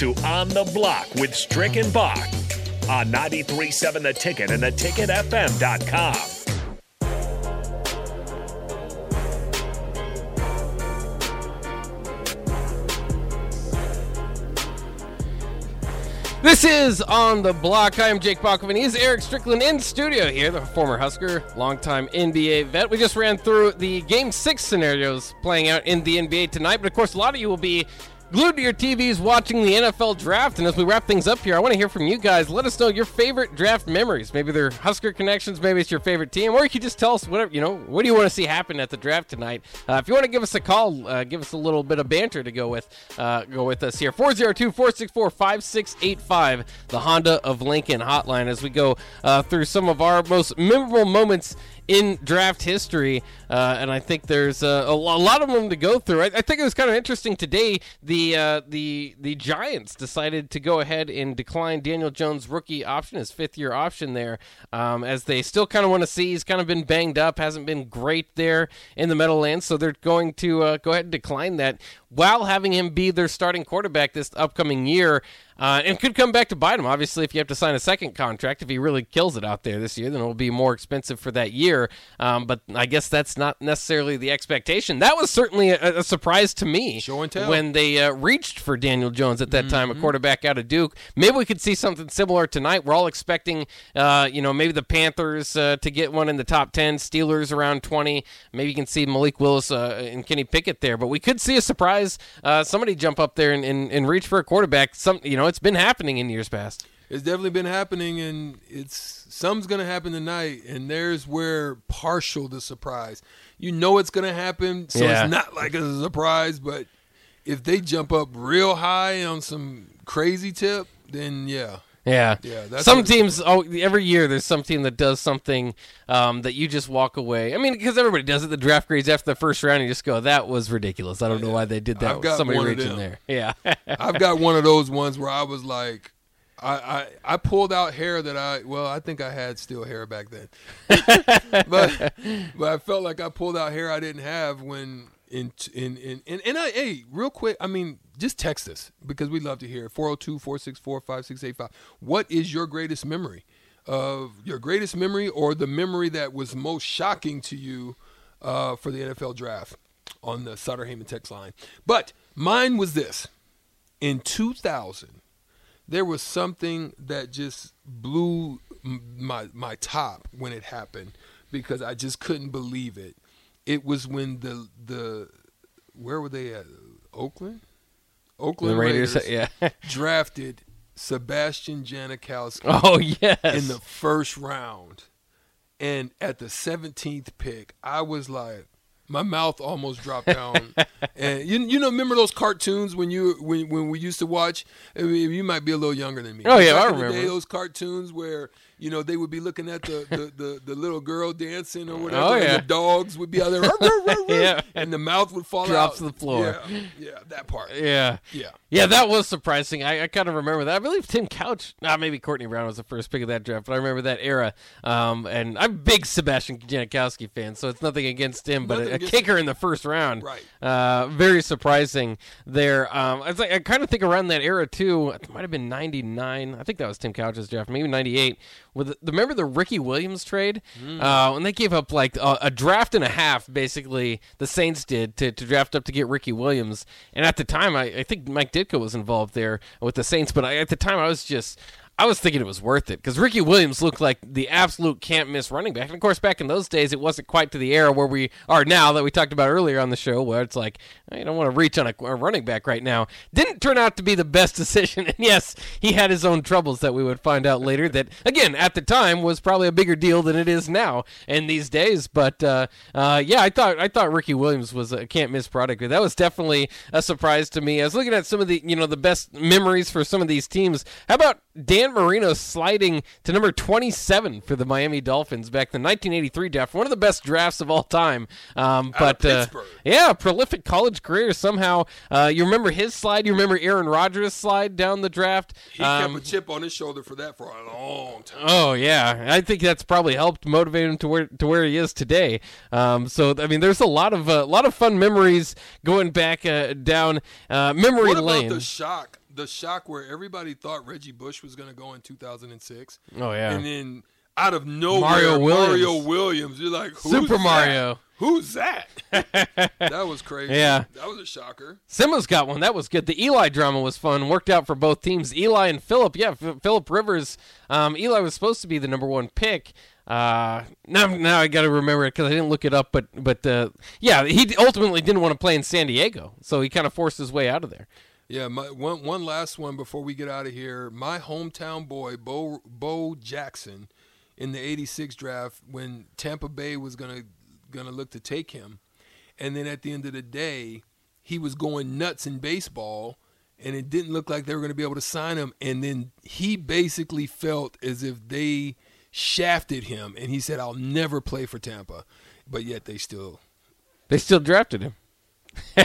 to On the Block with Strick and Bach on 93.7 The Ticket and theticketfm.com. This is On the Block. I am Jake Bachman. He's Eric Strickland in studio here, the former Husker, longtime NBA vet. We just ran through the Game 6 scenarios playing out in the NBA tonight, but of course, a lot of you will be glued to your TVs watching the NFL draft. And as we wrap things up here, I want to hear from you guys. Let us know your favorite draft memories. Maybe they're Husker connections, maybe it's your favorite team, or you could just tell us whatever, you know, what do you want to see happen at the draft tonight? Uh, if you want to give us a call, uh, give us a little bit of banter to go with, uh, go with us here. 402 464 5685, the Honda of Lincoln hotline, as we go uh, through some of our most memorable moments in draft history, uh, and I think there's a, a, lot of them to go through. I, I, think it was kind of interesting today. The uh, the the Giants decided to go ahead and decline Daniel Jones' rookie option, his fifth year option there, um, as they still kind of want to see. He's kind of been banged up, hasn't been great there in the Meadowlands, so they're going to uh, go ahead and decline that while having him be their starting quarterback this upcoming year. Uh, and could come back to bite him. Obviously, if you have to sign a second contract, if he really kills it out there this year, then it'll be more expensive for that year. Um, but I guess that's not necessarily the expectation. That was certainly a, a surprise to me Show and tell. when they uh, reached for Daniel Jones at that mm-hmm. time, a quarterback out of Duke. Maybe we could see something similar tonight. We're all expecting, uh, you know, maybe the Panthers uh, to get one in the top 10, Steelers around 20. Maybe you can see Malik Willis uh, and Kenny Pickett there. But we could see a surprise uh, somebody jump up there and, and, and reach for a quarterback. Some, you know, it's been happening in years past. It's definitely been happening, and it's something's going to happen tonight. And there's where partial the surprise. You know it's going to happen, so yeah. it's not like a surprise. But if they jump up real high on some crazy tip, then yeah, yeah, yeah. some teams, oh, every year there's some team that does something um, that you just walk away. I mean, because everybody does it. The draft grades after the first round, you just go, "That was ridiculous." I don't yeah. know why they did that. I've got Somebody one reaching there. Yeah, I've got one of those ones where I was like, I, I, I pulled out hair that I well I think I had still hair back then, but but I felt like I pulled out hair I didn't have when in in in and, and I hey real quick I mean just text us because we'd love to hear 402-464-5685 what is your greatest memory of your greatest memory or the memory that was most shocking to you uh, for the NFL draft on the Sutter Heyman text line? But mine was this. In 2000 there was something that just blew my my top when it happened because I just couldn't believe it. It was when the the where were they at? Oakland. Oakland the Raiders, Raiders yeah. drafted Sebastian Janikowski. Oh yes, in the first round, and at the seventeenth pick, I was like, my mouth almost dropped down. and you you know remember those cartoons when you when when we used to watch? I mean, you might be a little younger than me. Oh yeah, Back I remember day, those cartoons where you know, they would be looking at the, the, the, the little girl dancing or whatever. Oh, yeah. And the dogs would be out there, yeah. and the mouth would fall Drops out. to the floor. Yeah, yeah, that part. Yeah. Yeah. Yeah, that was surprising. I, I kind of remember that. I believe Tim Couch, nah, maybe Courtney Brown was the first pick of that draft, but I remember that era. Um, and I'm a big Sebastian Janikowski fan, so it's nothing against him, but a, a kicker him. in the first round. Right. Uh, very surprising there. Um, I, like, I kind of think around that era, too. It might have been 99. I think that was Tim Couch's draft, maybe 98. With the, remember the Ricky Williams trade? Mm. Uh, when they gave up like a, a, draft and a half, basically, the Saints did to, to draft up to get Ricky Williams. And at the time, I, I think Mike Ditka was involved there with the Saints, but I, at the time I was just I was thinking it was worth it because Ricky Williams looked like the absolute can't miss running back. And of course, back in those days, it wasn't quite to the era where we are now that we talked about earlier on the show, where it's like, you don't want to reach on a, a running back right now. Didn't turn out to be the best decision. And yes, he had his own troubles that we would find out later that, again, at the time was probably a bigger deal than it is now in these days. But uh, uh, yeah, I thought I thought Ricky Williams was a can't miss product. That was definitely a surprise to me. I was looking at some of the, you know, the best memories for some of these teams. How about Dan Marino sliding to number 27 for the Miami Dolphins back in the 1983 draft. One of the best drafts of all time. Um, but uh, yeah, prolific college career. Somehow, uh, you remember his slide. You remember Aaron Rodgers' slide down the draft. He um, kept a chip on his shoulder for that for a long time. Oh yeah, I think that's probably helped motivate him to where to where he is today. Um, so I mean, there's a lot of a uh, lot of fun memories going back uh, down uh, memory what lane. the shock the shock where everybody thought Reggie Bush was going to go in 2006, Oh yeah. and then out of nowhere, Mario Williams. Mario Williams. You're like, Who's Super that? Mario. Who's that? that was crazy. Yeah. that was a shocker. Simba's got one. That was good. The Eli drama was fun. Worked out for both teams. Eli and Philip. Yeah, F- Philip Rivers. Um, Eli was supposed to be the number one pick. Uh, now, now I got to remember it because I didn't look it up. But, but uh, yeah, he ultimately didn't want to play in San Diego, so he kind of forced his way out of there. Yeah, my, one one last one before we get out of here. My hometown boy, Bo Bo Jackson, in the '86 draft, when Tampa Bay was gonna gonna look to take him, and then at the end of the day, he was going nuts in baseball, and it didn't look like they were gonna be able to sign him. And then he basically felt as if they shafted him, and he said, "I'll never play for Tampa," but yet they still They still drafted him.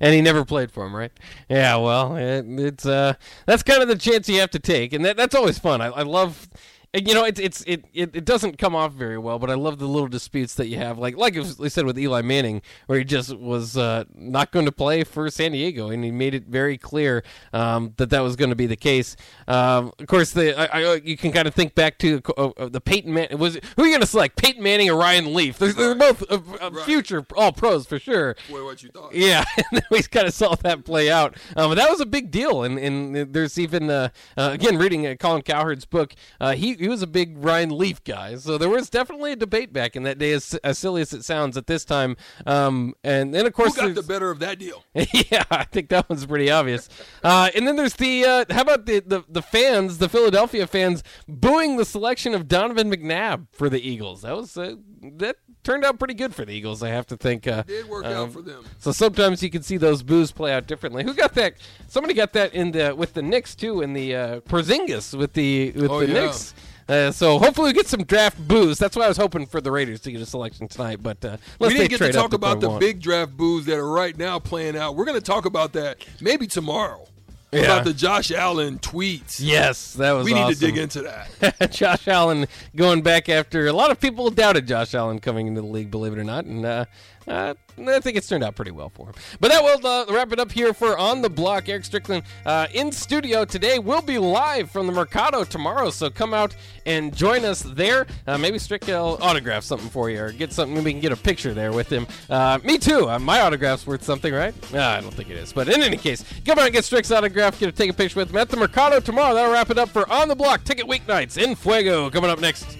and he never played for him, right? Yeah, well, it, it's uh, that's kind of the chance you have to take, and that, that's always fun. I, I love, and, you know, it's it's it, it it doesn't come off very well, but I love the little disputes that you have, like like I said with Eli Manning, where he just was uh, not going to play for San Diego, and he made it very clear um, that that was going to be the case. Um, of course, the I, I, you can kind of think back to uh, uh, the Peyton Man. Was who are you going to select, Peyton Manning or Ryan Leaf? They're, they're both uh, uh, Right. future all pros for sure. boy, what you thought? Yeah, and we kind of saw that play out. Um, but that was a big deal, and, and there's even uh, uh, again reading uh, Colin Cowherd's book. Uh, he he was a big Ryan Leaf guy, so there was definitely a debate back in that day, as, as silly as it sounds at this time. Um, and then of course, Who got the better of that deal? yeah, I think that one's pretty obvious. Uh, and then there's the uh, how about the, the the fans, the Philadelphia fans, booing the selection of Donovan McNabb for the Eagles. That was uh, that turned out pretty good for the Eagles, I have to think. Uh, Did work um, out for them. so sometimes you can see those boos play out differently. Who got that? Somebody got that in the with the Knicks too, in the uh, Porzingis with the with Oh, the yeah. Knicks. Uh, so hopefully we get some draft boos. That's why I was hoping for the Raiders to get a selection tonight. But uh, We let's didn't get to talk about the big. big draft boos that are right now playing out. We're going to talk about that maybe tomorrow. Yeah. About the Josh Allen tweets. Yes, that was. we need to dig into that. Josh Allen going back after a lot of people doubted Josh Allen coming into the league, believe it or not, and uh, uh, I think it's turned out pretty well for him. But that will uh, wrap it up here for On the Block. Eric Strickland uh, in studio today. We'll be live from the Mercado tomorrow, so come out and join us there. Uh, maybe Strick will autograph something for you or get something. Maybe we can get a picture there with him. Uh, me too. Uh, my autograph's worth something, right? Uh, I don't think it is. But in any case, come out and get Strick's autograph. Get to take a picture with him at the Mercado tomorrow. That'll wrap it up for On the Block Ticket Weeknights in Fuego. Coming up next.